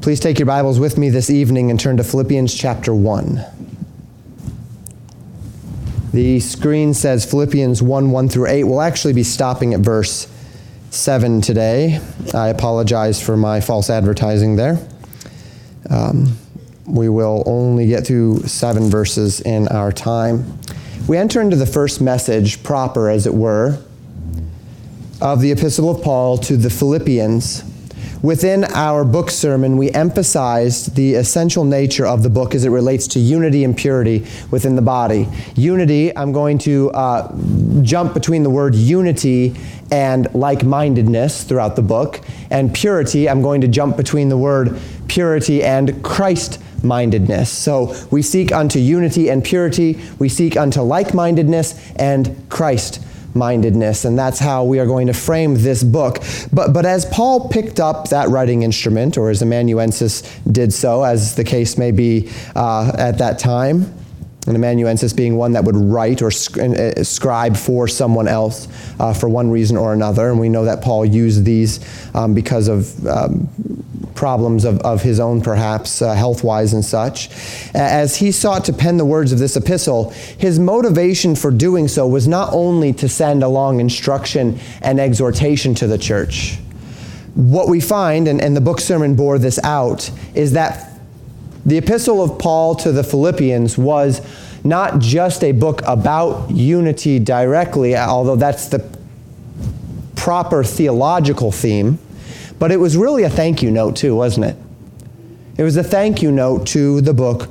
Please take your Bibles with me this evening and turn to Philippians chapter 1. The screen says Philippians 1 1 through 8. We'll actually be stopping at verse 7 today. I apologize for my false advertising there. Um, we will only get through seven verses in our time. We enter into the first message proper, as it were, of the Epistle of Paul to the Philippians Within our book sermon, we emphasized the essential nature of the book as it relates to unity and purity within the body. Unity, I'm going to uh, jump between the word unity and like mindedness throughout the book. And purity, I'm going to jump between the word purity and Christ mindedness. So we seek unto unity and purity, we seek unto like mindedness and Christ mindedness, and that's how we are going to frame this book. But, but as Paul picked up that writing instrument, or as amanuensis did so, as the case may be uh, at that time, an amanuensis being one that would write or uh, scribe for someone else uh, for one reason or another. And we know that Paul used these um, because of um, problems of, of his own, perhaps, uh, health wise and such. As he sought to pen the words of this epistle, his motivation for doing so was not only to send along instruction and exhortation to the church. What we find, and, and the book sermon bore this out, is that the epistle of Paul to the Philippians was not just a book about unity directly, although that's the proper theological theme but it was really a thank you note, too, wasn't it? It was a thank you note to the book,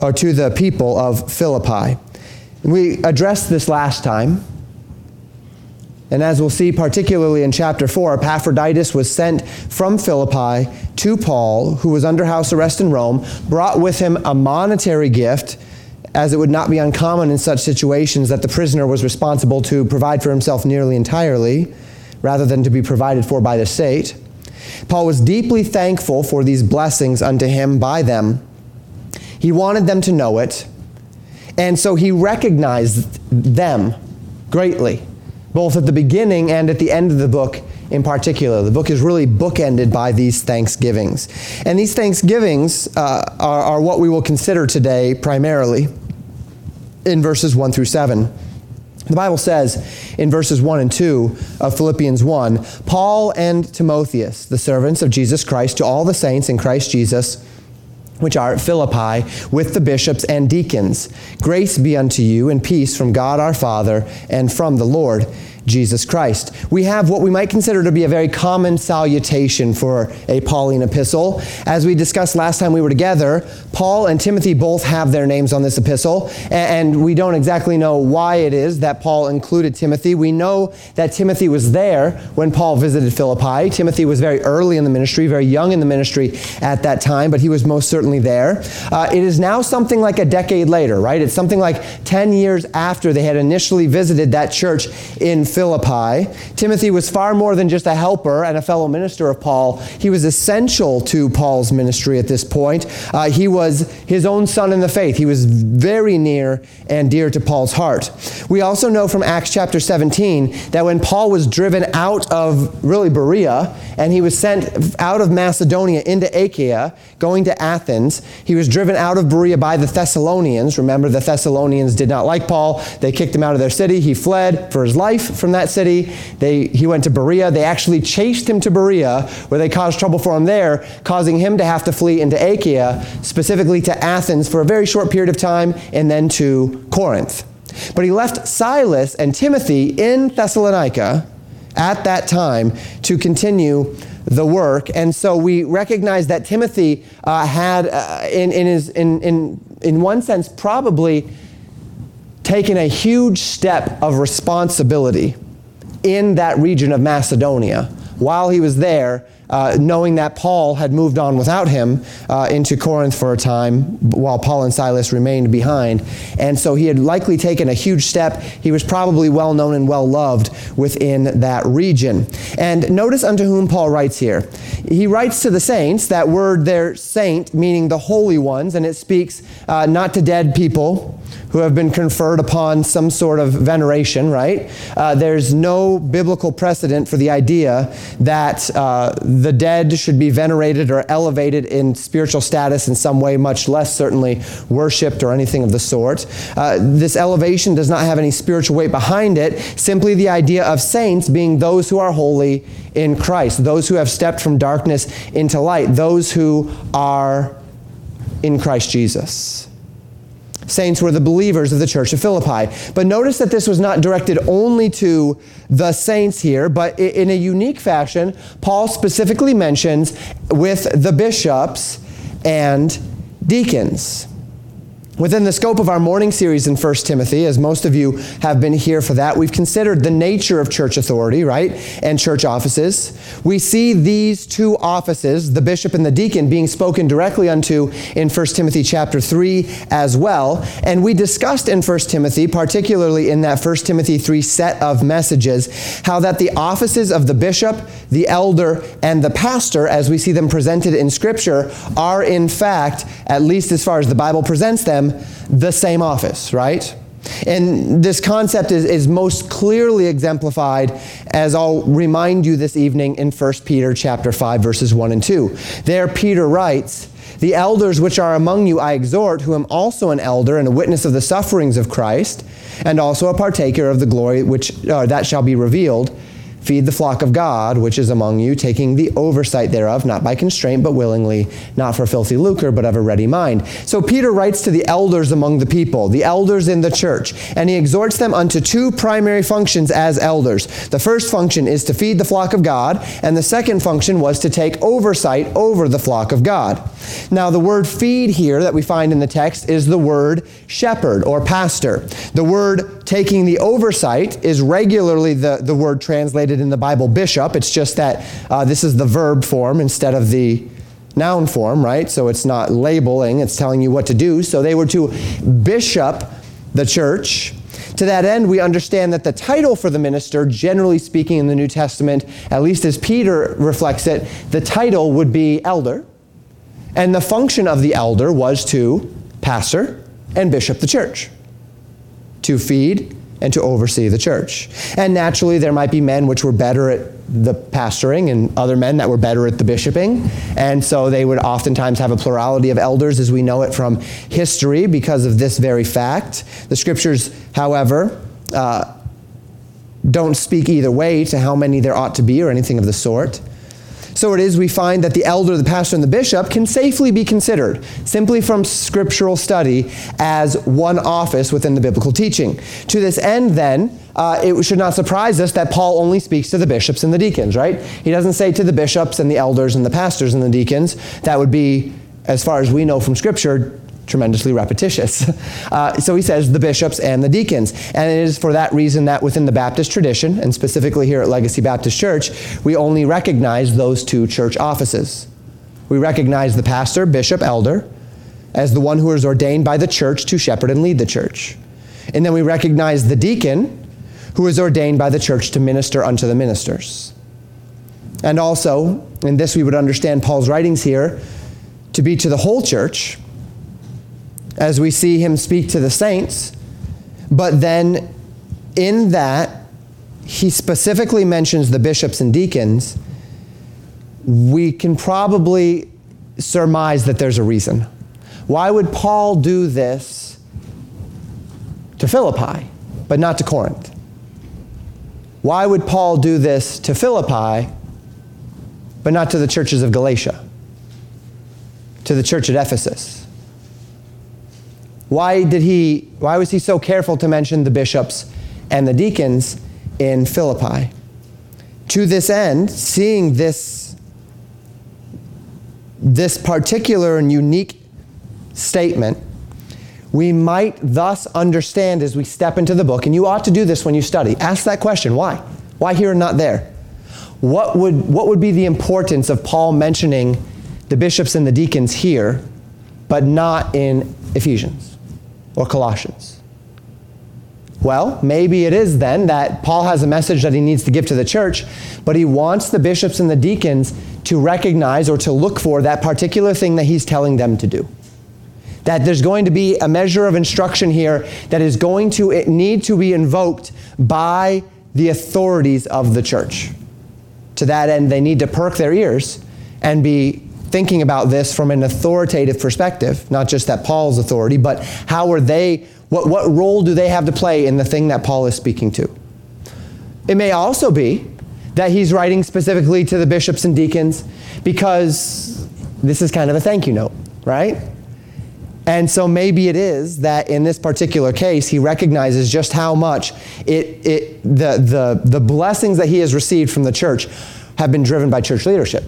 or to the people of Philippi. We addressed this last time. And as we'll see, particularly in chapter 4, Epaphroditus was sent from Philippi to Paul, who was under house arrest in Rome, brought with him a monetary gift, as it would not be uncommon in such situations that the prisoner was responsible to provide for himself nearly entirely rather than to be provided for by the state. Paul was deeply thankful for these blessings unto him by them. He wanted them to know it, and so he recognized them greatly, both at the beginning and at the end of the book in particular. The book is really bookended by these thanksgivings. And these thanksgivings uh, are, are what we will consider today primarily in verses 1 through 7. The Bible says in verses 1 and 2 of Philippians 1 Paul and Timotheus, the servants of Jesus Christ, to all the saints in Christ Jesus, which are at Philippi, with the bishops and deacons. Grace be unto you and peace from God our Father and from the Lord Jesus Christ. We have what we might consider to be a very common salutation for a Pauline epistle. As we discussed last time we were together, Paul and Timothy both have their names on this epistle, and we don't exactly know why it is that Paul included Timothy. We know that Timothy was there when Paul visited Philippi. Timothy was very early in the ministry, very young in the ministry at that time, but he was most certainly there. Uh, it is now something like a decade later, right? It's something like 10 years after they had initially visited that church in Philippi Philippi. Timothy was far more than just a helper and a fellow minister of Paul. He was essential to Paul's ministry at this point. Uh, he was his own son in the faith. He was very near and dear to Paul's heart. We also know from Acts chapter 17 that when Paul was driven out of really Berea and he was sent out of Macedonia into Achaia, going to Athens, he was driven out of Berea by the Thessalonians. Remember, the Thessalonians did not like Paul. They kicked him out of their city. He fled for his life from from that city. They, he went to Berea. They actually chased him to Berea, where they caused trouble for him there, causing him to have to flee into Achaia, specifically to Athens for a very short period of time, and then to Corinth. But he left Silas and Timothy in Thessalonica at that time to continue the work. And so we recognize that Timothy uh, had, uh, in, in, his, in, in, in one sense, probably taken a huge step of responsibility in that region of Macedonia while he was there, uh, knowing that Paul had moved on without him uh, into Corinth for a time while Paul and Silas remained behind. And so he had likely taken a huge step. He was probably well known and well loved within that region. And notice unto whom Paul writes here. He writes to the saints, that word there, saint, meaning the holy ones, and it speaks uh, not to dead people who have been conferred upon some sort of veneration, right? Uh, there's no biblical precedent for the idea that uh, the dead should be venerated or elevated in spiritual status in some way, much less certainly worshiped or anything of the sort. Uh, this elevation does not have any spiritual weight behind it, simply the idea of saints being those who are holy in Christ, those who have stepped from darkness into light, those who are in Christ Jesus. Saints were the believers of the church of Philippi. But notice that this was not directed only to the saints here, but in a unique fashion, Paul specifically mentions with the bishops and deacons. Within the scope of our morning series in 1 Timothy, as most of you have been here for that, we've considered the nature of church authority, right? And church offices. We see these two offices, the bishop and the deacon, being spoken directly unto in 1 Timothy chapter 3 as well. And we discussed in 1 Timothy, particularly in that 1 Timothy 3 set of messages, how that the offices of the bishop, the elder, and the pastor, as we see them presented in Scripture, are in fact, at least as far as the Bible presents them, the same office, right? And this concept is, is most clearly exemplified as I'll remind you this evening in 1 Peter chapter 5 verses 1 and 2. There Peter writes, "The elders which are among you I exhort, who am also an elder and a witness of the sufferings of Christ, and also a partaker of the glory which uh, that shall be revealed." Feed the flock of God, which is among you, taking the oversight thereof, not by constraint, but willingly, not for filthy lucre, but of a ready mind. So Peter writes to the elders among the people, the elders in the church, and he exhorts them unto two primary functions as elders. The first function is to feed the flock of God, and the second function was to take oversight over the flock of God. Now, the word feed here that we find in the text is the word shepherd or pastor. The word taking the oversight is regularly the, the word translated in the Bible bishop. It's just that uh, this is the verb form instead of the noun form, right? So it's not labeling, it's telling you what to do. So they were to bishop the church. To that end, we understand that the title for the minister, generally speaking in the New Testament, at least as Peter reflects it, the title would be elder. And the function of the elder was to pastor and bishop the church to feed and to oversee the church. And naturally, there might be men which were better at the pastoring and other men that were better at the bishoping. And so they would oftentimes have a plurality of elders as we know it from history because of this very fact. The scriptures, however, uh, don't speak either way to how many there ought to be or anything of the sort. So it is we find that the elder, the pastor, and the bishop can safely be considered, simply from scriptural study, as one office within the biblical teaching. To this end, then, uh, it should not surprise us that Paul only speaks to the bishops and the deacons, right? He doesn't say to the bishops and the elders and the pastors and the deacons. That would be, as far as we know from Scripture, tremendously repetitious. Uh, so he says the bishops and the deacons. And it is for that reason that within the Baptist tradition, and specifically here at Legacy Baptist Church, we only recognize those two church offices. We recognize the pastor, bishop, elder as the one who is ordained by the church to shepherd and lead the church. And then we recognize the deacon who is ordained by the church to minister unto the ministers. And also, in this we would understand Paul's writings here to be to the whole church as we see him speak to the saints. But then in that, he specifically mentions the bishops and deacons. We can probably surmise that there's a reason. Why would Paul do this to Philippi, but not to Corinth? Why would Paul do this to Philippi, but not to the churches of Galatia, to the church at Ephesus? Why did he why was he so careful to mention the bishops and the deacons in Philippi? To this end, seeing this this particular and unique statement, we might thus understand as we step into the book, and you ought to do this when you study. Ask that question why? Why here and not there? What would, what would be the importance of Paul mentioning the bishops and the deacons here, but not in Ephesians? Or Colossians? Well, maybe it is then that Paul has a message that he needs to give to the church, but he wants the bishops and the deacons to recognize or to look for that particular thing that he's telling them to do. That there's going to be a measure of instruction here that is going to need to be invoked by the authorities of the church. To that end, they need to perk their ears and be thinking about this from an authoritative perspective, not just that Paul's authority, but how are they, what, what role do they have to play in the thing that Paul is speaking to? It may also be that he's writing specifically to the bishops and deacons because this is kind of a thank you note, right? And so maybe it is that in this particular case, he recognizes just how much it, it, the, the, the blessings that he has received from the church have been driven by church leadership.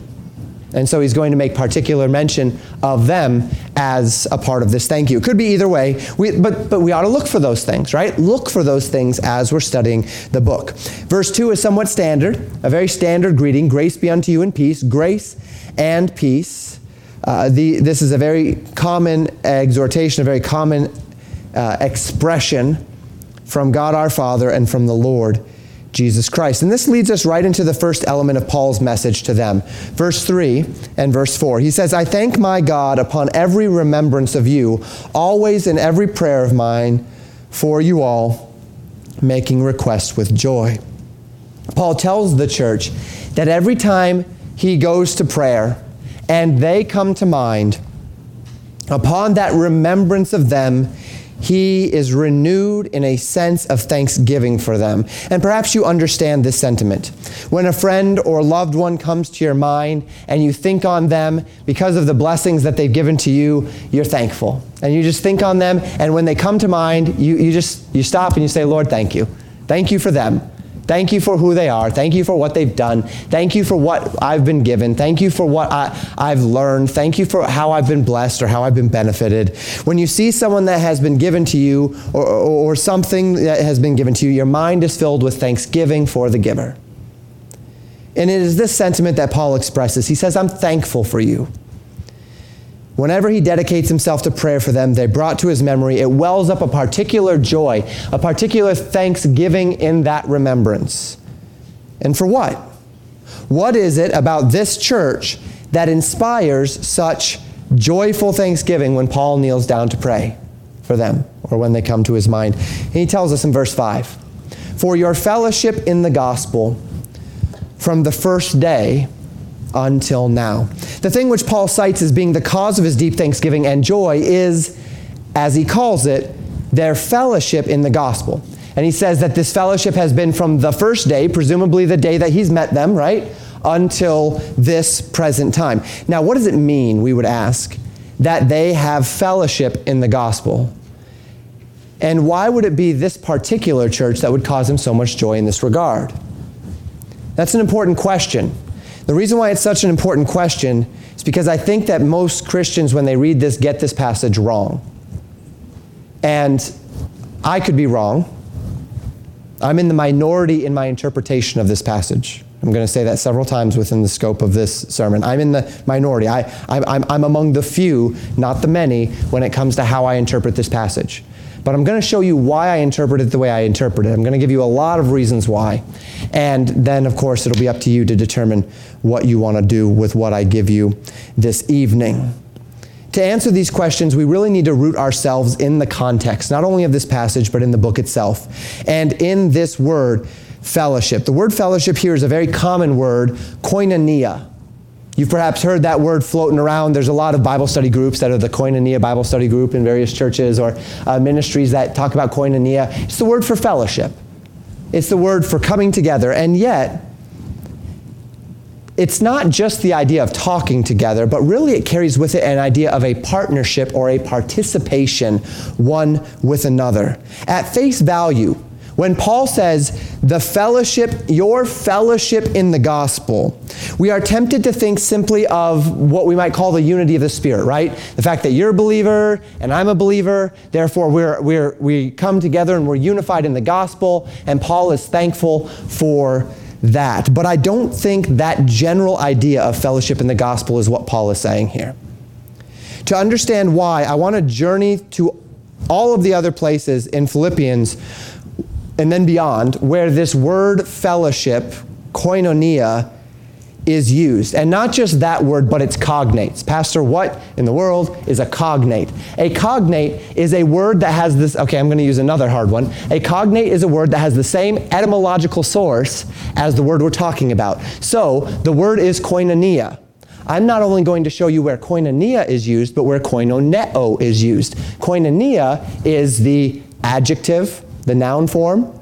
And so he's going to make particular mention of them as a part of this thank you. It could be either way, we, but, but we ought to look for those things, right? Look for those things as we're studying the book. Verse 2 is somewhat standard, a very standard greeting grace be unto you and peace, grace and peace. Uh, the, this is a very common exhortation, a very common uh, expression from God our Father and from the Lord Jesus Christ. And this leads us right into the first element of Paul's message to them. Verse 3 and verse 4. He says, I thank my God upon every remembrance of you, always in every prayer of mine for you all, making request with joy. Paul tells the church that every time he goes to prayer and they come to mind, upon that remembrance of them, he is renewed in a sense of thanksgiving for them. And perhaps you understand this sentiment. When a friend or loved one comes to your mind and you think on them because of the blessings that they've given to you, you're thankful. And you just think on them, and when they come to mind, you, you just you stop and you say, Lord, thank you. Thank you for them. Thank you for who they are. Thank you for what they've done. Thank you for what I've been given. Thank you for what I, have learned. Thank you for how I've been blessed or how I've been benefited. When you see someone that has been given to you or, or, or something that has been given to you, your mind is filled with thanksgiving for the giver. And it is this sentiment that Paul expresses. He says, I'm thankful for you. Whenever he dedicates himself to prayer for them, they brought to his memory, it wells up a particular joy, a particular thanksgiving in that remembrance. And for what? What is it about this church that inspires such joyful thanksgiving when Paul kneels down to pray for them or when they come to his mind? And he tells us in verse 5 For your fellowship in the gospel from the first day until now. The thing which Paul cites as being the cause of his deep thanksgiving and joy is, as he calls it, their fellowship in the gospel. And he says that this fellowship has been from the first day, presumably the day that he's met them, right? Until this present time. Now, what does it mean, we would ask, that they have fellowship in the gospel? And why would it be this particular church that would cause him so much joy in this regard? That's an important question. The reason why it's such an important question is because I think that most Christians, when they read this, get this passage wrong. And I could be wrong. I'm in the minority in my interpretation of this passage. I'm going to say that several times within the scope of this sermon. I'm in the minority. I, I'm, I'm among the few, not the many, when it comes to how I interpret this passage. But I'm going to show you why I interpret it the way I interpret it. I'm going to give you a lot of reasons why. And then, of course, it'll be up to you to determine what you want to do with what I give you this evening. To answer these questions, we really need to root ourselves in the context, not only of this passage, but in the book itself. And in this word, fellowship. The word fellowship here is a very common word, koinonia. You've perhaps heard that word floating around. There's a lot of Bible study groups that are the Koinonia Bible study group in various churches or uh, ministries that talk about koinonia. It's the word for fellowship, it's the word for coming together. And yet, it's not just the idea of talking together, but really it carries with it an idea of a partnership or a participation one with another. At face value, when Paul says, the fellowship, your fellowship in the gospel, we are tempted to think simply of what we might call the unity of the Spirit, right? The fact that you're a believer and I'm a believer, therefore we're, we're, we come together and we're unified in the gospel, and Paul is thankful for that. But I don't think that general idea of fellowship in the gospel is what Paul is saying here. To understand why, I want to journey to all of the other places in Philippians and then beyond, where this word fellowship, koinonia, is used. And not just that word, but its cognates. Pastor, what in the world is a cognate? A cognate is a word that has this, okay, I'm going to use another hard one. A cognate is a word that has the same etymological source as the word we're talking about. So the word is koinonia. I'm not only going to show you where koinonia is used, but where koinoneo is used. Koinonia is the adjective, the noun form.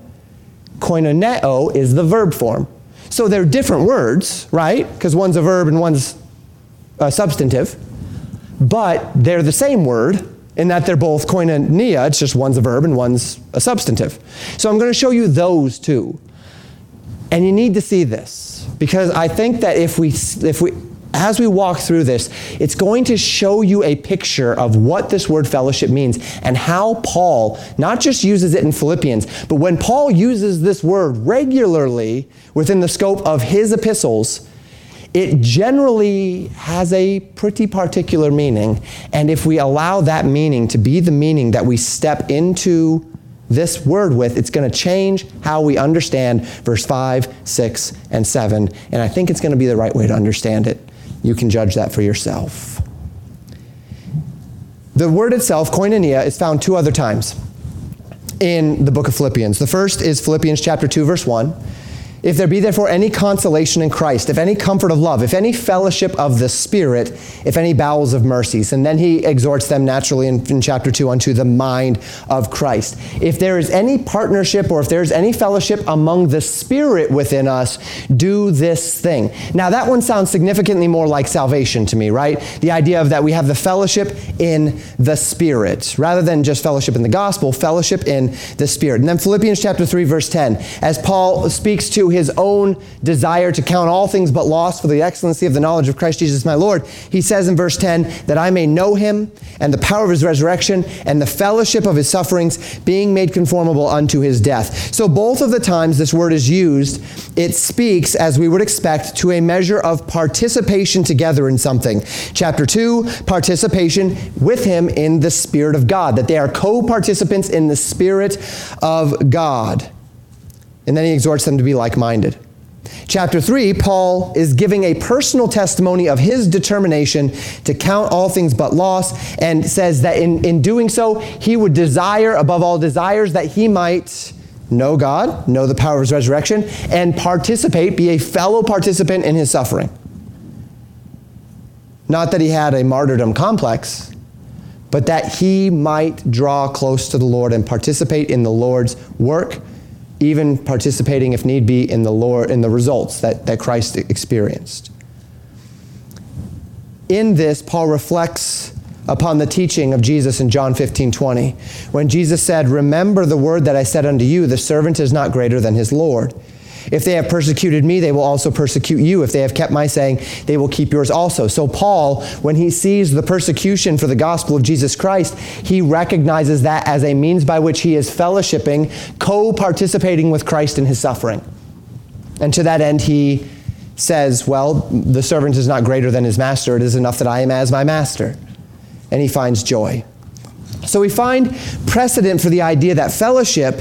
Koinoneo is the verb form. So they're different words, right? Because one's a verb and one's a substantive. But they're the same word in that they're both koinonia. It's just one's a verb and one's a substantive. So I'm going to show you those two. And you need to see this because I think that if we, if we, as we walk through this, it's going to show you a picture of what this word fellowship means and how Paul not just uses it in Philippians, but when Paul uses this word regularly within the scope of his epistles, it generally has a pretty particular meaning. And if we allow that meaning to be the meaning that we step into this word with, it's going to change how we understand verse 5, 6, and 7. And I think it's going to be the right way to understand it. You can judge that for yourself. The word itself, koinonia, is found two other times in the book of Philippians. The first is Philippians chapter 2 verse 1. If there be therefore any consolation in Christ, if any comfort of love, if any fellowship of the Spirit, if any bowels of mercies. And then he exhorts them naturally in, in, chapter 2 unto the mind of Christ. If there is any partnership or if there is any fellowship among the Spirit within us, do this thing. Now, that one sounds significantly more like salvation to me, right? The idea of that we have the fellowship in the Spirit, rather than just fellowship in the gospel, fellowship in the Spirit. And then Philippians chapter 3, verse 10, as Paul speaks to his own desire to count all things but loss for the excellency of the knowledge of Christ Jesus my Lord, he says in verse 10 that I may know him and the power of his resurrection and the fellowship of his sufferings, being made conformable unto his death. So, both of the times this word is used, it speaks, as we would expect, to a measure of participation together in something. Chapter 2, participation with him in the Spirit of God, that they are co participants in the Spirit of God. And then he exhorts them to be like minded. Chapter 3, Paul is giving a personal testimony of his determination to count all things but loss and says that in, in doing so, he would desire above all desires that he might know God, know the power of his resurrection, and participate, be a fellow participant in his suffering. Not that he had a martyrdom complex, but that he might draw close to the Lord and participate in the Lord's work even participating, if need be, in the, Lord, in the results that, that Christ experienced. In this, Paul reflects upon the teaching of Jesus in John 15 20, when Jesus said, Remember the word that I said unto you, the servant is not greater than his Lord. If they have persecuted me, they will also persecute you. If they have kept my saying, they will keep yours also. So, Paul, when he sees the persecution for the gospel of Jesus Christ, he recognizes that as a means by which he is fellowshipping, co participating with Christ in his suffering. And to that end, he says, Well, the servant is not greater than his master. It is enough that I am as my master. And he finds joy. So we find precedent for the idea that fellowship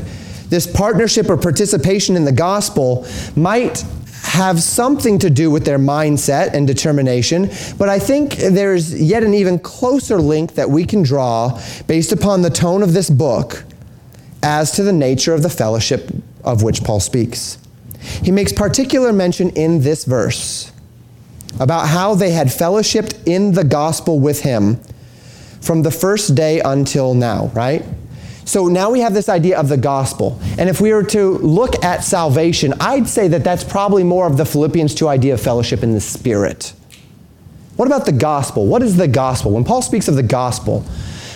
this partnership or participation in the gospel might have something to do with their mindset and determination, but I think there's yet an even closer link that we can draw based upon the tone of this book as to the nature of the fellowship of which Paul speaks. He makes particular mention in this verse about how they had fellowshipped in the gospel with him from the first day until now, right? So now we have this idea of the gospel. And if we were to look at salvation, I'd say that that's probably more of the Philippians 2 idea of fellowship in the Spirit. What about the gospel? What is the gospel? When Paul speaks of the gospel,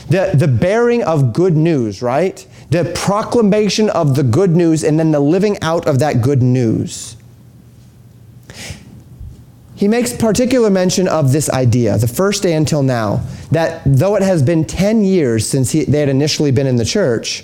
the, the bearing of good news, right? The proclamation of the good news and then the living out of that good news. He makes particular mention of this idea, the first day until now, that though it has been 10 years since he, they had initially been in the church,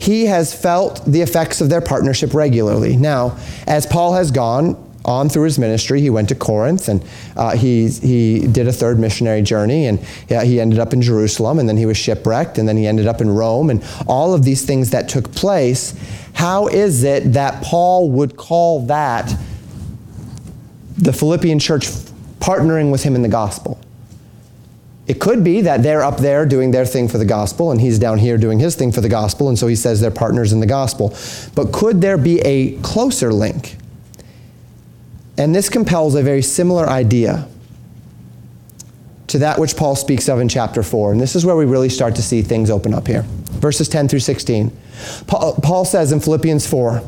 he has felt the effects of their partnership regularly. Now, as Paul has gone on through his ministry, he went to Corinth and uh, he, he did a third missionary journey, and he ended up in Jerusalem, and then he was shipwrecked, and then he ended up in Rome, and all of these things that took place. How is it that Paul would call that the Philippian church partnering with him in the gospel. It could be that they're up there doing their thing for the gospel and he's down here doing his thing for the gospel, and so he says they're partners in the gospel. But could there be a closer link? And this compels a very similar idea to that which Paul speaks of in chapter 4. And this is where we really start to see things open up here. Verses 10 through 16. Paul, says in Philippians 4,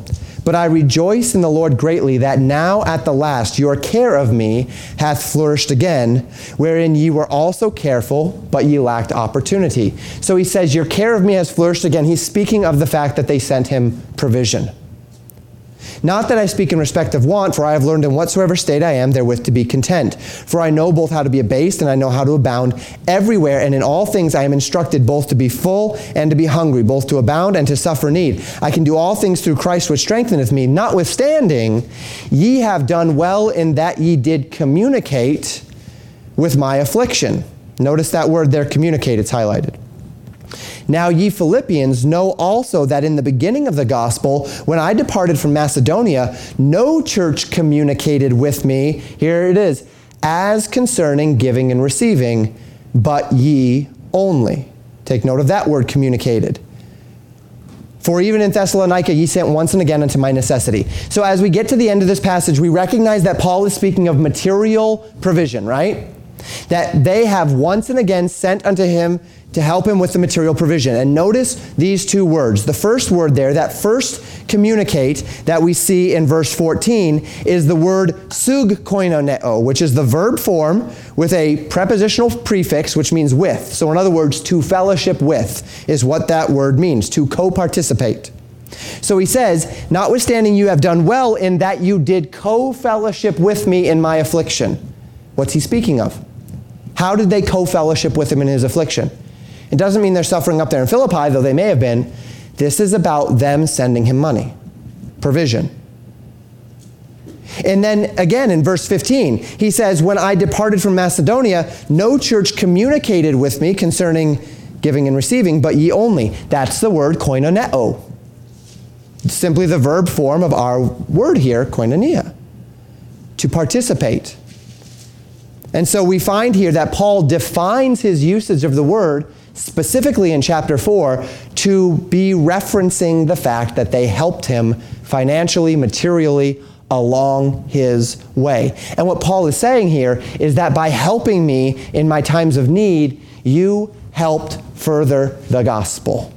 but I rejoice in the Lord greatly that now at the last your care of me hath flourished again, wherein ye were also careful, but ye lacked opportunity. So he says, Your care of me has flourished again. He's speaking of the fact that they sent him provision. Not that I speak in respect of want, for I have learned in whatsoever state I am therewith to be content. For I know both how to be abased and I know how to abound everywhere, and in all things I am instructed both to be full and to be hungry, both to abound and to suffer need. I can do all things through Christ which strengtheneth me. Notwithstanding, ye have done well in that ye did communicate with my affliction. Notice that word there, communicate, it's highlighted. Now, ye Philippians, know also that in the beginning of the gospel, when I departed from Macedonia, no church communicated with me, here it is, as concerning giving and receiving, but ye only. Take note of that word communicated. For even in Thessalonica ye sent once and again unto my necessity. So as we get to the end of this passage, we recognize that Paul is speaking of material provision, right? That they have once and again sent unto him to help him with the material provision. And notice these two words. The first word there, that first communicate that we see in verse 14, is the word sug koinoneo, which is the verb form with a prepositional prefix, which means with. So, in other words, to fellowship with is what that word means, to co participate. So he says, Notwithstanding you have done well in that you did co fellowship with me in my affliction. What's he speaking of? How did they co fellowship with him in his affliction? It doesn't mean they're suffering up there in Philippi, though they may have been. This is about them sending him money, provision. And then again in verse 15, he says, When I departed from Macedonia, no church communicated with me concerning giving and receiving, but ye only. That's the word koinoneo. It's simply the verb form of our word here, koinonia, to participate. And so we find here that Paul defines his usage of the word specifically in chapter 4, to be referencing the fact that they helped him financially, materially, along his way. And what Paul is saying here is that by helping me in my times of need, you helped further the gospel.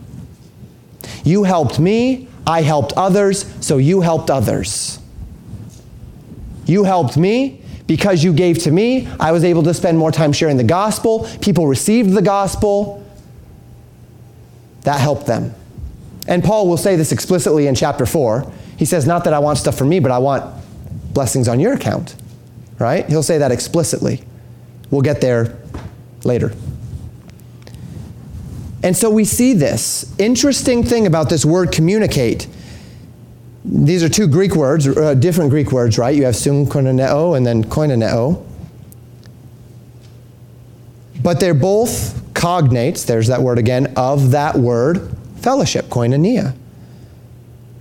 You helped me, I helped others, so you helped others. You helped me, because you gave to me, I was able to spend more time sharing the gospel. People received the gospel. That helped them. And Paul will say this explicitly in chapter 4. He says, Not that I want stuff for me, but I want blessings on your account. Right? He'll say that explicitly. We'll get there later. And so we see this interesting thing about this word communicate. These are two Greek words, uh, different Greek words, right? You have sum koinoneo and then koinoneo. But they're both cognates, there's that word again, of that word fellowship, koinonia.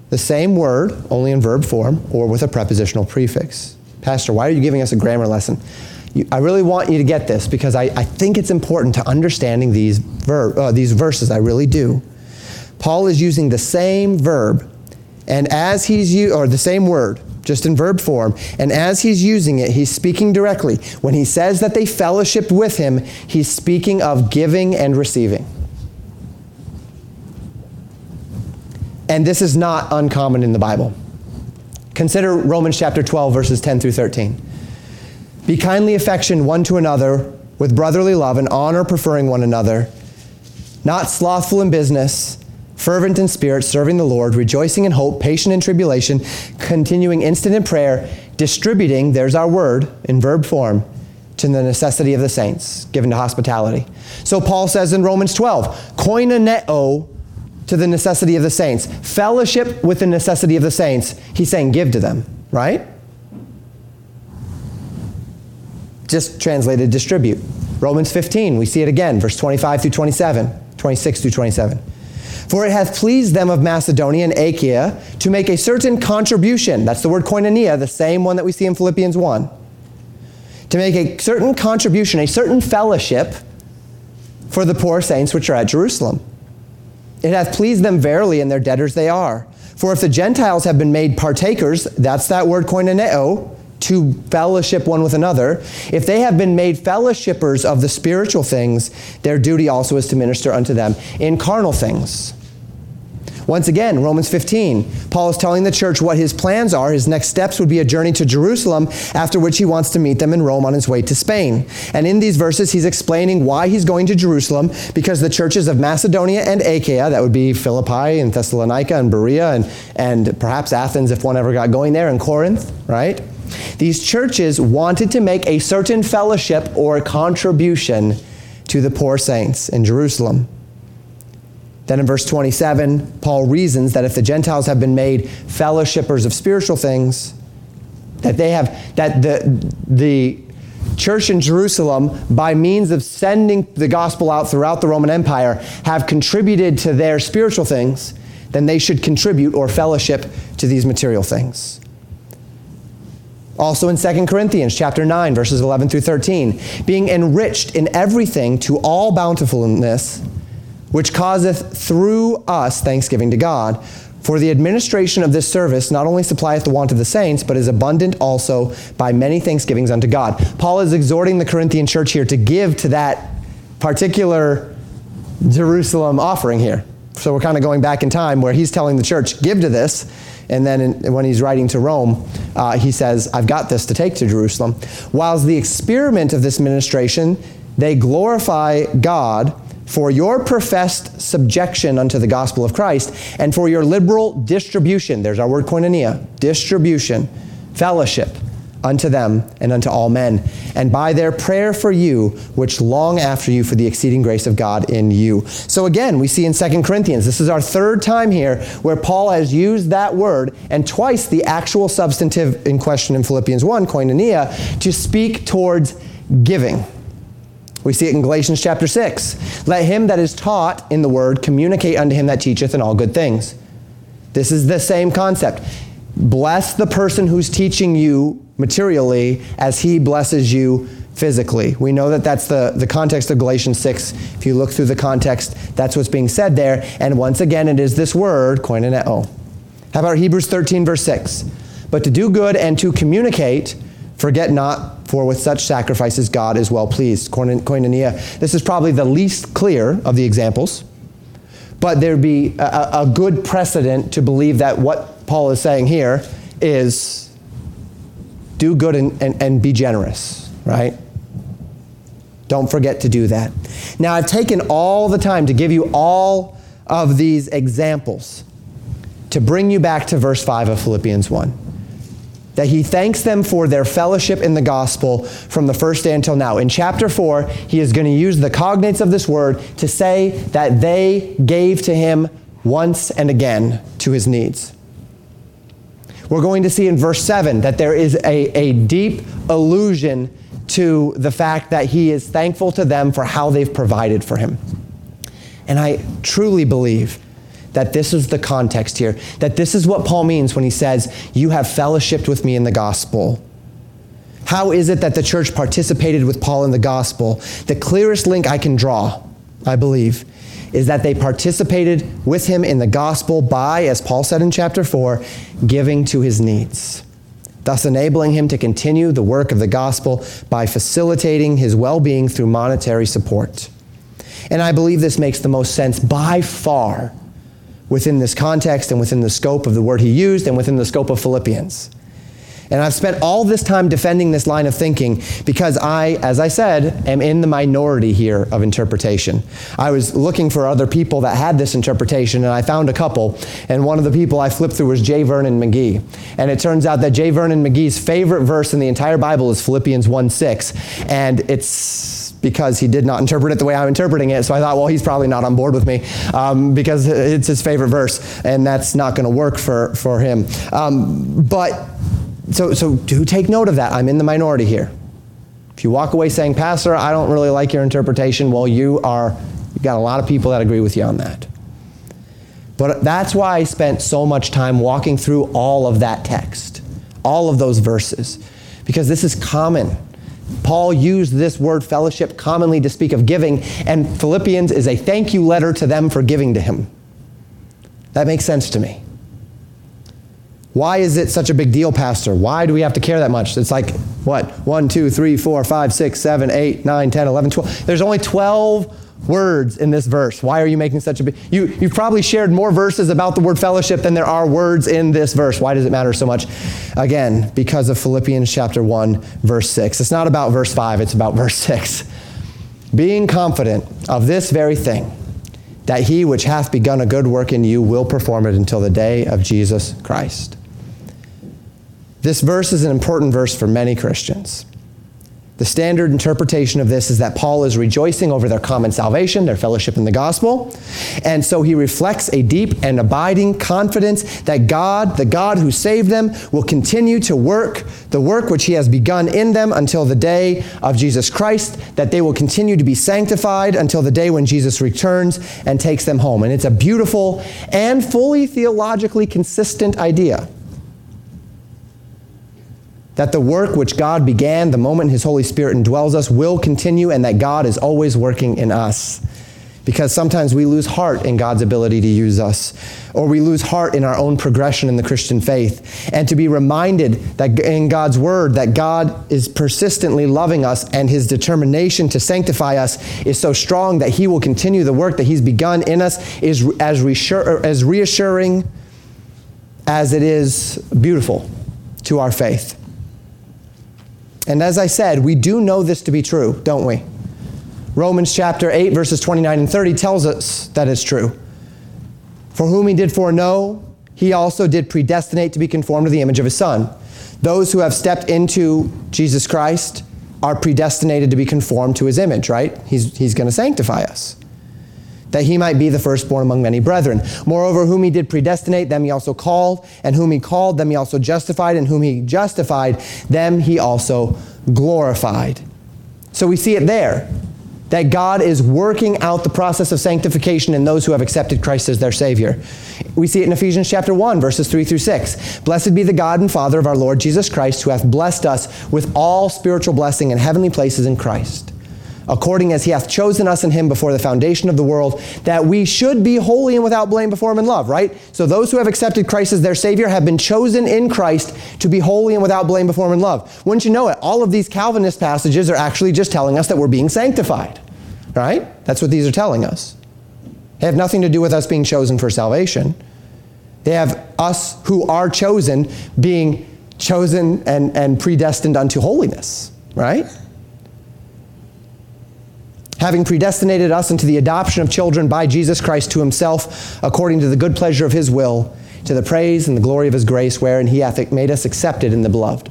The same word, only in verb form or with a prepositional prefix. Pastor, why are you giving us a grammar lesson? You, I really want you to get this because I, I think it's important to understanding these, ver, uh, these verses. I really do. Paul is using the same verb, and as he's u- or the same word, just in verb form. And as he's using it, he's speaking directly. When he says that they fellowshiped with him, he's speaking of giving and receiving. And this is not uncommon in the Bible. Consider Romans chapter 12, verses 10 through 13. Be kindly affectioned one to another with brotherly love and honor, preferring one another, not slothful in business fervent in spirit, serving the Lord, rejoicing in hope, patient in tribulation, continuing instant in prayer, distributing, there's our word in verb form, to the necessity of the saints, given to hospitality. So Paul says in Romans 12, koinoneo to the necessity of the saints. Fellowship with the necessity of the saints. He's saying give to them, right? Just translated distribute. Romans 15, we see it again, verse 25 through 27, 26 through 27. For it hath pleased them of Macedonia and Achaia to make a certain contribution. That's the word koinonia, the same one that we see in Philippians 1. to make a certain contribution, a certain fellowship for the poor saints which are at Jerusalem. It hath pleased them verily, and their debtors they are. For if the Gentiles have been made partakers, that's that word koinoneo, to fellowship one with another, if they have been made fellowshippers of the spiritual things, their duty also is to minister unto them in carnal things. Once again, Romans 15, Paul is telling the church what his plans are. His next steps would be a journey to Jerusalem, after which he wants to meet them in Rome on his way to Spain. And in these verses, he's explaining why he's going to Jerusalem, because the churches of Macedonia and Achaia, that would be Philippi and Thessalonica and Berea and, and perhaps Athens if one ever got going there, and Corinth, right? These churches wanted to make a certain fellowship or contribution to the poor saints in Jerusalem. Then in verse 27, Paul reasons that if the Gentiles have been made fellowshippers of spiritual things, that they have, that the, the church in Jerusalem, by means of sending the gospel out throughout the Roman Empire, have contributed to their spiritual things, then they should contribute or fellowship to these material things. Also in 2 Corinthians chapter 9 verses 11 through 13, being enriched in everything to all bountifulness which causeth through us thanksgiving to God. For the administration of this service not only supplieth the want of the saints, but is abundant also by many thanksgivings unto God. Paul is exhorting the Corinthian church here to give to that particular Jerusalem offering here. So we're kind of going back in time where he's telling the church, give to this. And then in, when he's writing to Rome, uh, he says, I've got this to take to Jerusalem. Whilst the experiment of this ministration, they glorify God for your professed subjection unto the gospel of Christ, and for your liberal distribution, there's our word koinonia, distribution, fellowship unto them and unto all men, and by their prayer for you, which long after you for the exceeding grace of God in you. So again, we see in 2 Corinthians, this is our third time here where Paul has used that word, and twice the actual substantive in question in Philippians 1, koinonia, to speak towards giving. We see it in Galatians chapter 6. Let him that is taught in the word communicate unto him that teacheth in all good things. This is the same concept. Bless the person who's teaching you materially as he blesses you physically. We know that that's the, the context of Galatians 6. If you look through the context, that's what's being said there. And once again, it is this word, koinoneo. How about Hebrews 13, verse 6? But to do good and to communicate, forget not for with such sacrifices God is well pleased. Koinonia. This is probably the least clear of the examples, but there'd be a, a good precedent to believe that what Paul is saying here is do good and, and, and be generous, right? Don't forget to do that. Now, I've taken all the time to give you all of these examples to bring you back to verse 5 of Philippians 1 that he thanks them for their fellowship in the gospel from the first day until now. In chapter 4, he is going to use the cognates of this word to say that they gave to him once and again to his needs. We're going to see in verse 7 that there is a, a deep allusion to the fact that he is thankful to them for how they've provided for him. And I truly believe that this is the context here, that this is what Paul means when he says, You have fellowshipped with me in the gospel. How is it that the church participated with Paul in the gospel? The clearest link I can draw, I believe, is that they participated with him in the gospel by, as Paul said in chapter 4, giving to his needs, thus enabling him to continue the work of the gospel by facilitating his well being through monetary support. And I believe this makes the most sense by far within this context and within the scope of the word he used and within the scope of Philippians. And I've spent all this time defending this line of thinking because I, as I said, am in the minority here of interpretation. I was looking for other people that had this interpretation, and I found a couple. And one of the people I flipped through was J. Vernon McGee. And it turns out that J. Vernon McGee's favorite verse in the entire Bible is Philippians 1 6. And it's because he did not interpret it the way I'm interpreting it. So I thought, well, he's probably not on board with me um, because it's his favorite verse, and that's not going to work for, for him. Um, but so, so do take note of that. I'm in the minority here. If you walk away saying, Pastor, I don't really like your interpretation, well, you are, you've got a lot of people that agree with you on that. But that's why I spent so much time walking through all of that text, all of those verses, because this is common Paul used this word fellowship commonly to speak of giving, and Philippians is a thank you letter to them for giving to him. That makes sense to me. Why is it such a big deal, Pastor? Why do we have to care that much? It's like, what? 1, 2, 3, 4, 5, 6, 7, 8, 9, 10, 11, 12. There's only 12 words in this verse. Why are you making such a big... You, you've probably shared more verses about the word fellowship than there are words in this verse. Why does it matter so much? Again, because of Philippians chapter 1, verse 6. It's not about verse 5, it's about verse 6. Being confident of this very thing, that he which hath begun a good work in you will perform it until the day of Jesus Christ. This verse is an important verse for many Christians. The standard interpretation of this is that Paul is rejoicing over their common salvation, their fellowship in the gospel. And so he reflects a deep and abiding confidence that God, the God who saved them, will continue to work the work which he has begun in them until the day of Jesus Christ, that they will continue to be sanctified until the day when Jesus returns and takes them home. And it's a beautiful and fully theologically consistent idea that the work which God began the moment His Holy Spirit indwells us will continue and that God is always working in us. Because sometimes we lose heart in God's ability to use us, or we lose heart in our own progression in the Christian faith. And to be reminded that in God's Word that God is persistently loving us and His determination to sanctify us is so strong that He will continue the work that He's begun in us is as, er, as reassuring as it is beautiful to our faith. And as I said, we do know this to be true, don't we? Romans chapter 8, verses 29 and 30 tells us that it's true. For whom he did foreknow, he also did predestinate to be conformed to the image of his Son. Those who have stepped into Jesus Christ are predestinated to be conformed to his image, right? He's, he's going to sanctify us that he might be the firstborn among many brethren. Moreover, whom he did predestinate, them he also called, and whom he called, them he also justified, and whom he justified, them he also glorified. So we see it there that God is working out the process of sanctification in those who have accepted Christ as their Savior. We see it in Ephesians chapter 1, verses 3 through 6. Blessed be the God and Father of our Lord Jesus Christ, who hath blessed us with all spiritual blessing in heavenly places in Christ according as he hath chosen us in him before the foundation of the world, that we should be holy and without blame before him in love, right? So those who have accepted Christ as their Savior have been chosen in Christ to be holy and without blame before him in love. Wouldn't you know it? All of these Calvinist passages are actually just telling us that we're being sanctified, right? That's what these are telling us. They have nothing to do with us being chosen for salvation. They have us who are chosen being chosen and, and predestined unto holiness, right? Having predestinated us into the adoption of children by Jesus Christ to himself, according to the good pleasure of his will, to the praise and the glory of his grace, wherein he hath made us accepted in the beloved.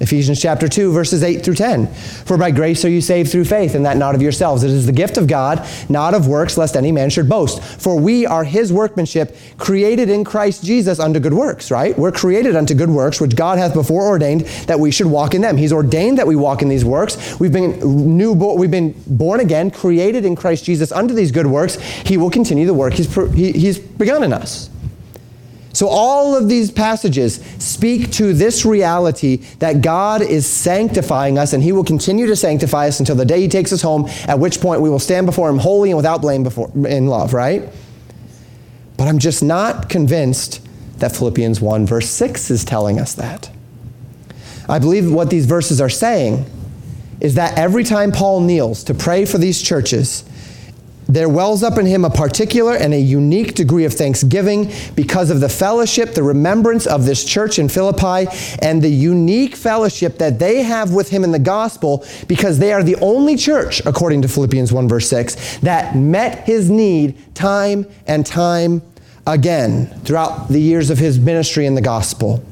Ephesians chapter 2, verses 8 through 10. For by grace are you saved through faith, and that not of yourselves. It is the gift of God, not of works, lest any man should boast. For we are his workmanship, created in Christ Jesus unto good works, right? We're created unto good works, which God hath before ordained that we should walk in them. He's ordained that we walk in these works. We've been new, we've been born again, created in Christ Jesus unto these good works. He will continue the work he's, he's begun in us. So, all of these passages speak to this reality that God is sanctifying us and He will continue to sanctify us until the day He takes us home, at which point we will stand before Him holy and without blame before, in love, right? But I'm just not convinced that Philippians 1, verse 6 is telling us that. I believe what these verses are saying is that every time Paul kneels to pray for these churches, there wells up in him a particular and a unique degree of thanksgiving because of the fellowship, the remembrance of this church in Philippi, and the unique fellowship that they have with him in the gospel because they are the only church, according to Philippians 1, verse 6, that met his need time and time again throughout the years of his ministry in the gospel.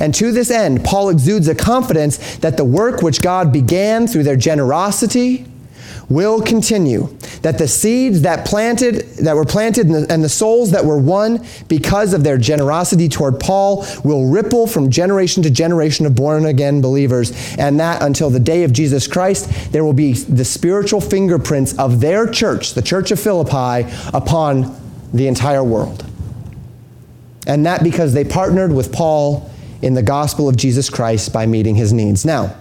And to this end, Paul exudes a confidence that the work which God began through their generosity, will continue. That the seeds that planted that were planted and the, and the, souls that were won because of their generosity toward Paul will ripple from generation to generation of born again believers, and that until the day of Jesus Christ, there will be the spiritual fingerprints of their church, the church of Philippi, upon the entire world. And that because they partnered with Paul in the gospel of Jesus Christ by meeting his needs. Now,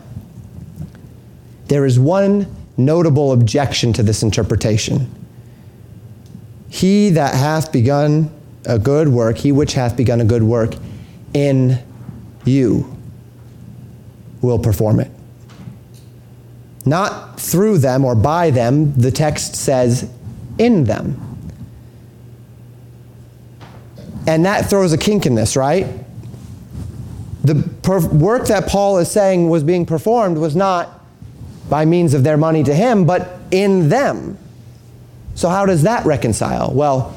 there is one notable objection to this interpretation. He that hath begun a good work, he which hath begun a good work in you will perform it. Not through them or by them, the text says in them. And that throws a kink in this, right? The per- work that Paul is saying was being performed was not by means of their money to him, but in them. So, how does that reconcile? Well,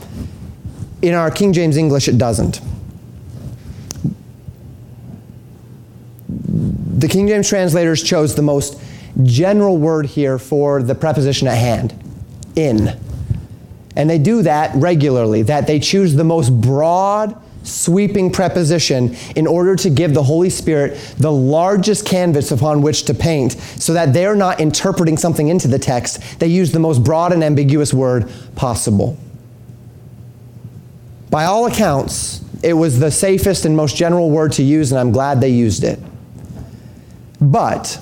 in our King James English, it doesn't. The King James translators chose the most general word here for the preposition at hand in. And they do that regularly, that they choose the most broad, sweeping preposition in order to give the Holy Spirit the largest canvas upon which to paint so that they're not interpreting something into the text. They use the most broad and ambiguous word possible. By all accounts, it was the safest and most general word to use, and I'm glad they used it. But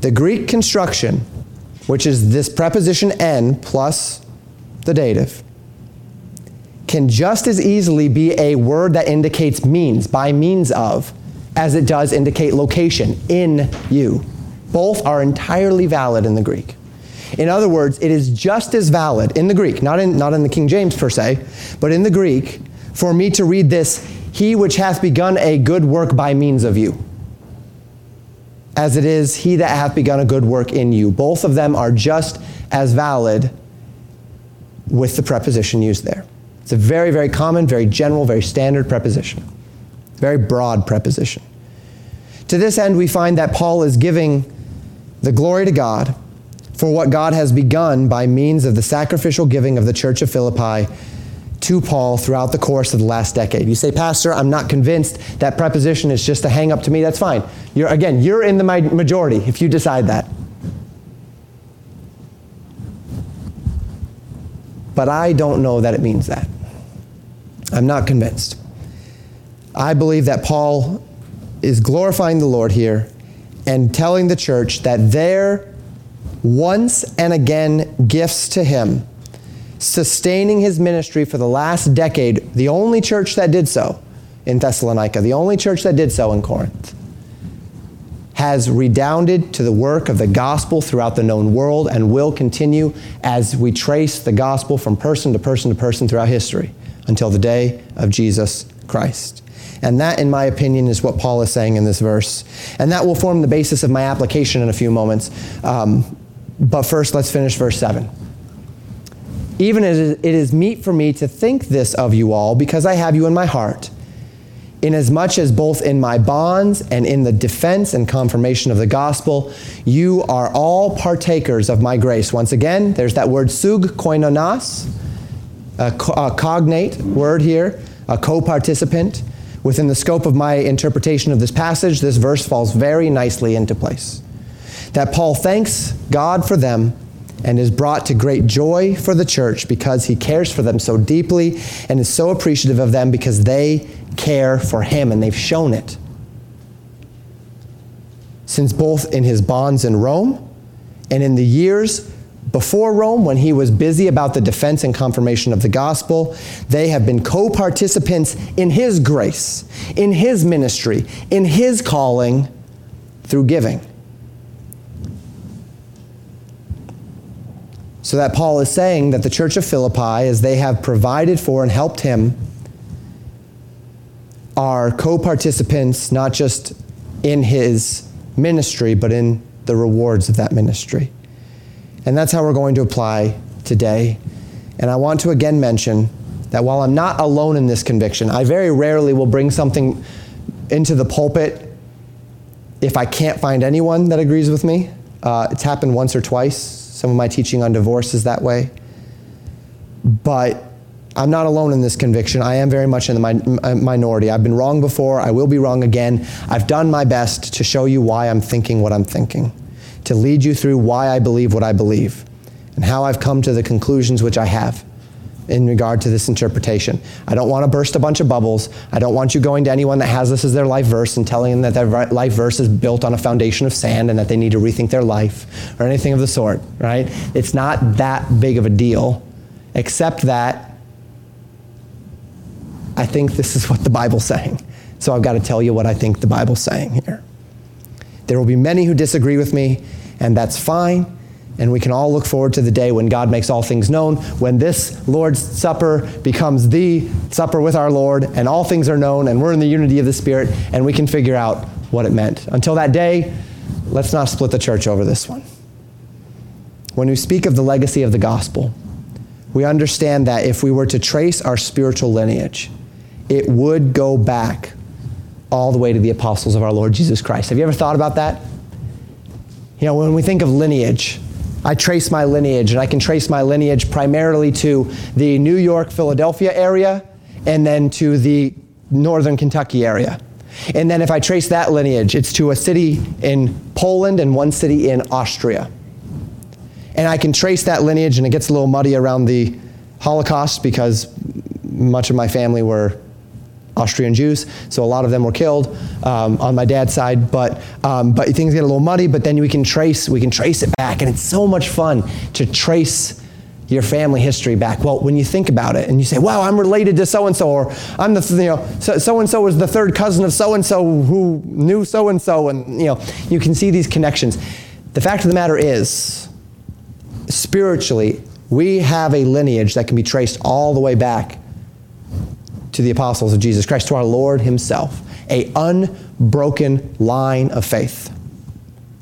the Greek construction, which is this preposition en plus the dative, can just as easily be a word that indicates means, by means of, as it does indicate location, in you. Both are entirely valid in the Greek. In other words, it is just as valid in the Greek, not in, not in the King James per se, but in the Greek, for me to read this, He which hath begun a good work by means of you, as it is He that hath begun a good work in you. Both of them are just as valid with the preposition used there. It's a very, very common, very general, very standard preposition, very broad preposition. To this end, we find that Paul is giving the glory to God for what God has begun by means of the sacrificial giving of the church of Philippi to Paul throughout the course of the last decade. You say, Pastor, I'm not convinced that preposition is just a hang up to me. That's fine. You're, again, you're in the majority if you decide that. But I don't know that it means that. I'm not convinced. I believe that Paul is glorifying the Lord here and telling the church that their once and again gifts to him, sustaining his ministry for the last decade, the only church that did so in Thessalonica, the only church that did so in Corinth, has redounded to the work of the gospel throughout the known world and will continue as we trace the gospel from person to person to person throughout history until the day of Jesus Christ. And that, in my opinion, is what Paul is saying in this verse. And that will form the basis of my application in a few moments. Um, but first, let's finish verse 7. Even as it is meet for me to think this of you all, because I have you in my heart, inasmuch as both in my bonds and in the defense and confirmation of the gospel, you are all partakers of my grace. Once again, there's that word sug koinonas a, a cognate word here, a co participant. Within the scope of my interpretation of this passage, this verse falls very nicely into place. That Paul thanks God for them and is brought to great joy for the church because he cares for them so deeply and is so appreciative of them because they care for him and they've shown it. Since both in his bonds in Rome and in the years before Rome, when he was busy about the defense and confirmation of the gospel, they have been co participants in his grace, in his ministry, in his calling through giving. So that Paul is saying that the church of Philippi, as they have provided for and helped him, are co participants not just in his ministry, but in the rewards of that ministry. And that's how we're going to apply today. And I want to again mention that while I'm not alone in this conviction, I very rarely will bring something into the pulpit if I can't find anyone that agrees with me. Uh, it's happened once or twice. Some of my teaching on divorce is that way. But I'm not alone in this conviction. I am very much in the mi- minority. I've been wrong before. I will be wrong again. I've done my best to show you why I'm thinking what I'm thinking to lead you through why I believe what I believe and how I've come to the conclusions which I have in regard to this interpretation. I don't want to burst a bunch of bubbles. I don't want you going to anyone that has this as their life verse and telling them that their life verse is built on a foundation of sand and that they need to rethink their life or anything of the sort, right? It's not that big of a deal, except that I think this is what the Bible's saying. So I've got to tell you what I think the Bible's saying here. There will be many who disagree with me, and that's fine. And we can all look forward to the day when God makes all things known, when this Lord's Supper becomes the supper with our Lord, and all things are known, and we're in the unity of the Spirit, and we can figure out what it meant. Until that day, let's not split the church over this one. When we speak of the legacy of the gospel, we understand that if we were to trace our spiritual lineage, it would go back all the way to the apostles of our Lord Jesus Christ. Have you ever thought about that? You know, when we think of lineage, I trace my lineage, and I can trace my lineage primarily to the New York, Philadelphia area, and then to the northern Kentucky area. And then if I trace that lineage, it's to a city in Poland and one city in Austria. And I can trace that lineage, and it gets a little muddy around the Holocaust because much of my family were Austrian Jews, so a lot of them were killed um, on my dad's side. But um, but things get a little muddy. But then we can trace we can trace it back, and it's so much fun to trace your family history back. Well, when you think about it, and you say, "Wow, I'm related to so and so," or "I'm the you know so and so was the third cousin of so and so who knew so and so," and you know you can see these connections. The fact of the matter is, spiritually, we have a lineage that can be traced all the way back to the apostles of Jesus Christ, to our Lord Himself. A unbroken line of faith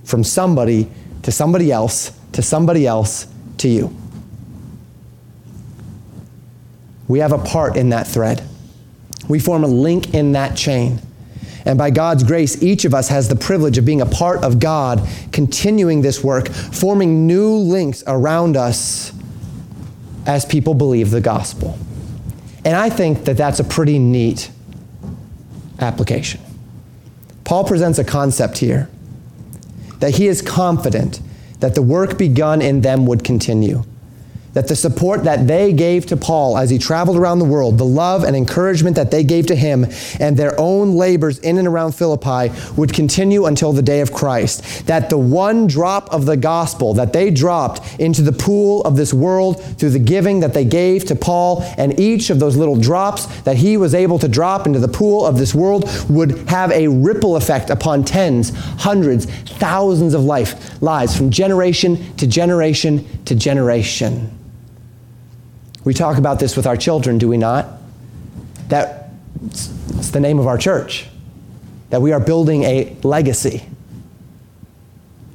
from somebody to somebody else to somebody else to you. We have a part in that thread. We form a link in that chain. And by God's grace, each of us has the privilege of being a part of God, continuing this work, forming new links around us as people believe the gospel. And I think that that's a pretty neat application. Paul presents a concept here that he is confident that the work begun in them would continue that the support that they gave to Paul as he traveled around the world, the love and encouragement that they gave to him, and their own labors in and around Philippi would continue until the day of Christ. That the one drop of the gospel that they dropped into the pool of this world through the giving that they gave to Paul, and each of those little drops that he was able to drop into the pool of this world would have a ripple effect upon tens, hundreds, thousands of life, lives from generation to generation to generation. We talk about this with our children, do we not? That it's the name of our church. That we are building a legacy.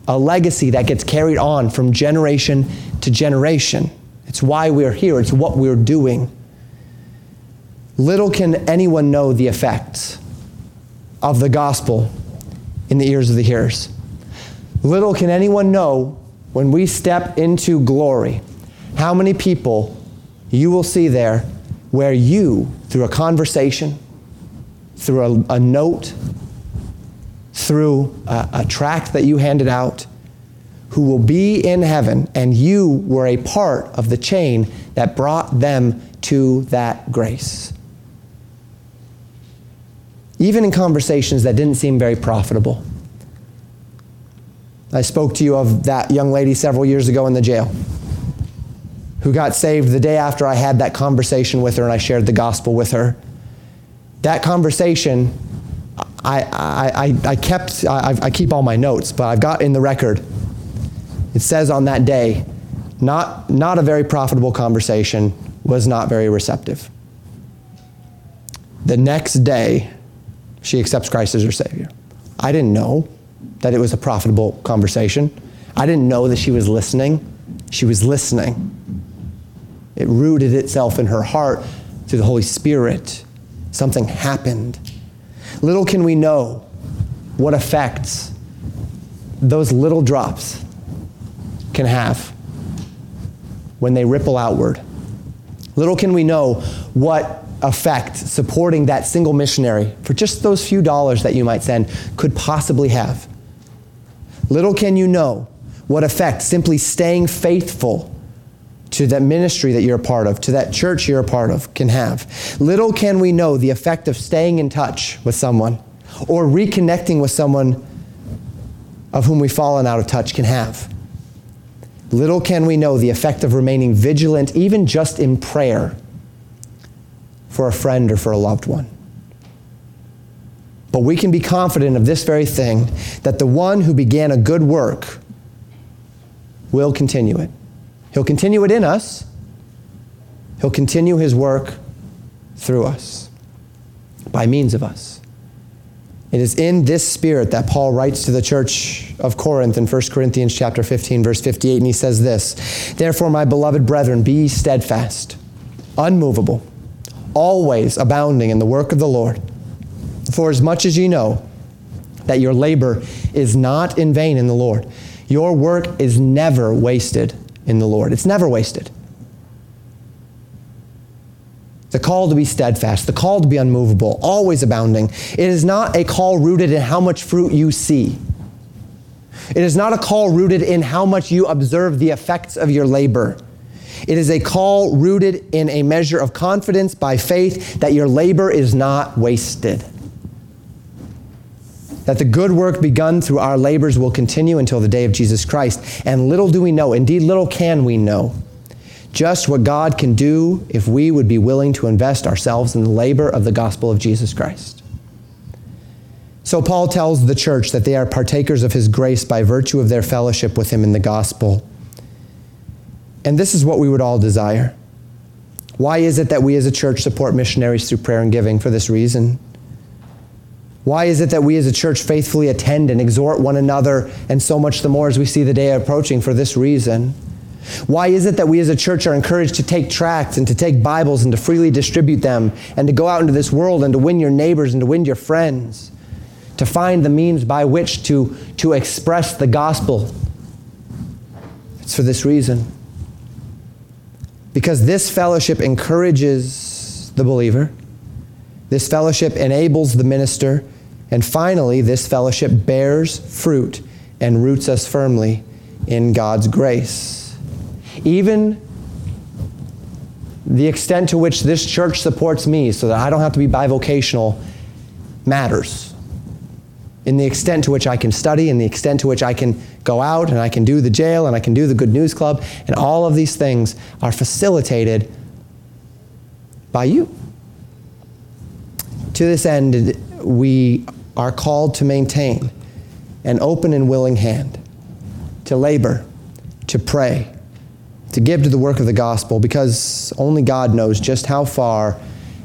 A legacy that gets carried on from generation to generation. It's why we're here, it's what we're doing. Little can anyone know the effects of the gospel in the ears of the hearers. Little can anyone know when we step into glory how many people you will see there where you, through a conversation, through a, a note, through a, a tract that you handed out, who will be in heaven, and you were a part of the chain that brought them to that grace. Even in conversations that didn't seem very profitable. I spoke to you of that young lady several years ago in the jail who got saved the day after I had that conversation with her and I shared the gospel with her. That conversation, I, I, I, I kept, I, I keep all my notes, but I've got in the record. It says on that day, not, not a very profitable conversation, was not very receptive. The next day, she accepts Christ as her Savior. I didn't know that it was a profitable conversation. I didn't know that she was listening. She was listening. It rooted itself in her heart through the Holy Spirit. Something happened. Little can we know what effects those little drops can have when they ripple outward. Little can we know what effect supporting that single missionary for just those few dollars that you might send could possibly have. Little can you know what effect simply staying faithful to that ministry that you're a part of, to that church you're a part of, can have. Little can we know the effect of staying in touch with someone or reconnecting with someone of whom we've fallen out of touch can have. Little can we know the effect of remaining vigilant, even just in prayer, for a friend or for a loved one. But we can be confident of this very thing that the one who began a good work will continue it. He'll continue it in us, He'll continue His work through us, by means of us. It is in this spirit that Paul writes to the church of Corinth in 1 Corinthians chapter 15 verse 58 and he says this, "Therefore my beloved brethren, be steadfast, unmovable, always abounding in the work of the Lord. For as much as ye know that your labor is not in vain in the Lord, your work is never wasted in the Lord. It's never wasted. The call to be steadfast, the call to be unmovable, always abounding. It is not a call rooted in how much fruit you see. It is not a call rooted in how much you observe the effects of your labor. It is a call rooted in a measure of confidence by faith that your labor is not wasted. That the good work begun through our labors will continue until the day of Jesus Christ. And little do we know, indeed, little can we know just what God can do if we would be willing to invest ourselves in the labor of the gospel of Jesus Christ. So, Paul tells the church that they are partakers of his grace by virtue of their fellowship with him in the gospel. And this is what we would all desire. Why is it that we as a church support missionaries through prayer and giving? For this reason. Why is it that we as a church faithfully attend and exhort one another, and so much the more as we see the day approaching? For this reason. Why is it that we as a church are encouraged to take tracts and to take Bibles and to freely distribute them and to go out into this world and to win your neighbors and to win your friends? To find the means by which to, to express the gospel. It's for this reason. Because this fellowship encourages the believer, this fellowship enables the minister, and finally, this fellowship bears fruit and roots us firmly in God's grace even the extent to which this church supports me so that I don't have to be bivocational matters. In the extent to which I can study, in the extent to which I can go out and I can do the jail and I can do the Good News Club, and all of these things are facilitated by you. To this end, we are called to maintain an open and willing hand, to labor, to pray, to give to the work of the gospel because only God knows just how far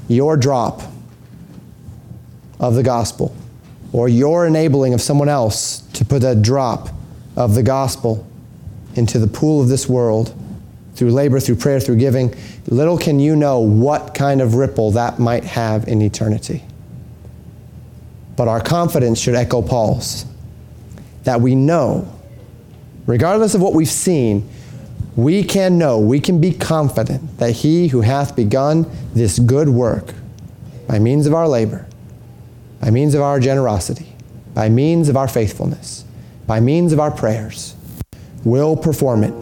your drop of the gospel or your enabling of someone else to put a drop of the gospel into the pool of this world through labor, through prayer, through giving, little can you know what kind of ripple that might have in eternity. But our confidence should echo Paul's that we know, regardless of what we've seen, we can know, we can be confident that he who hath begun this good work by means of our labor, by means of our generosity, by means of our faithfulness, by means of our prayers, will perform it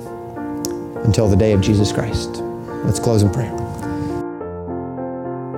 until the day of Jesus Christ. Let's close in prayer.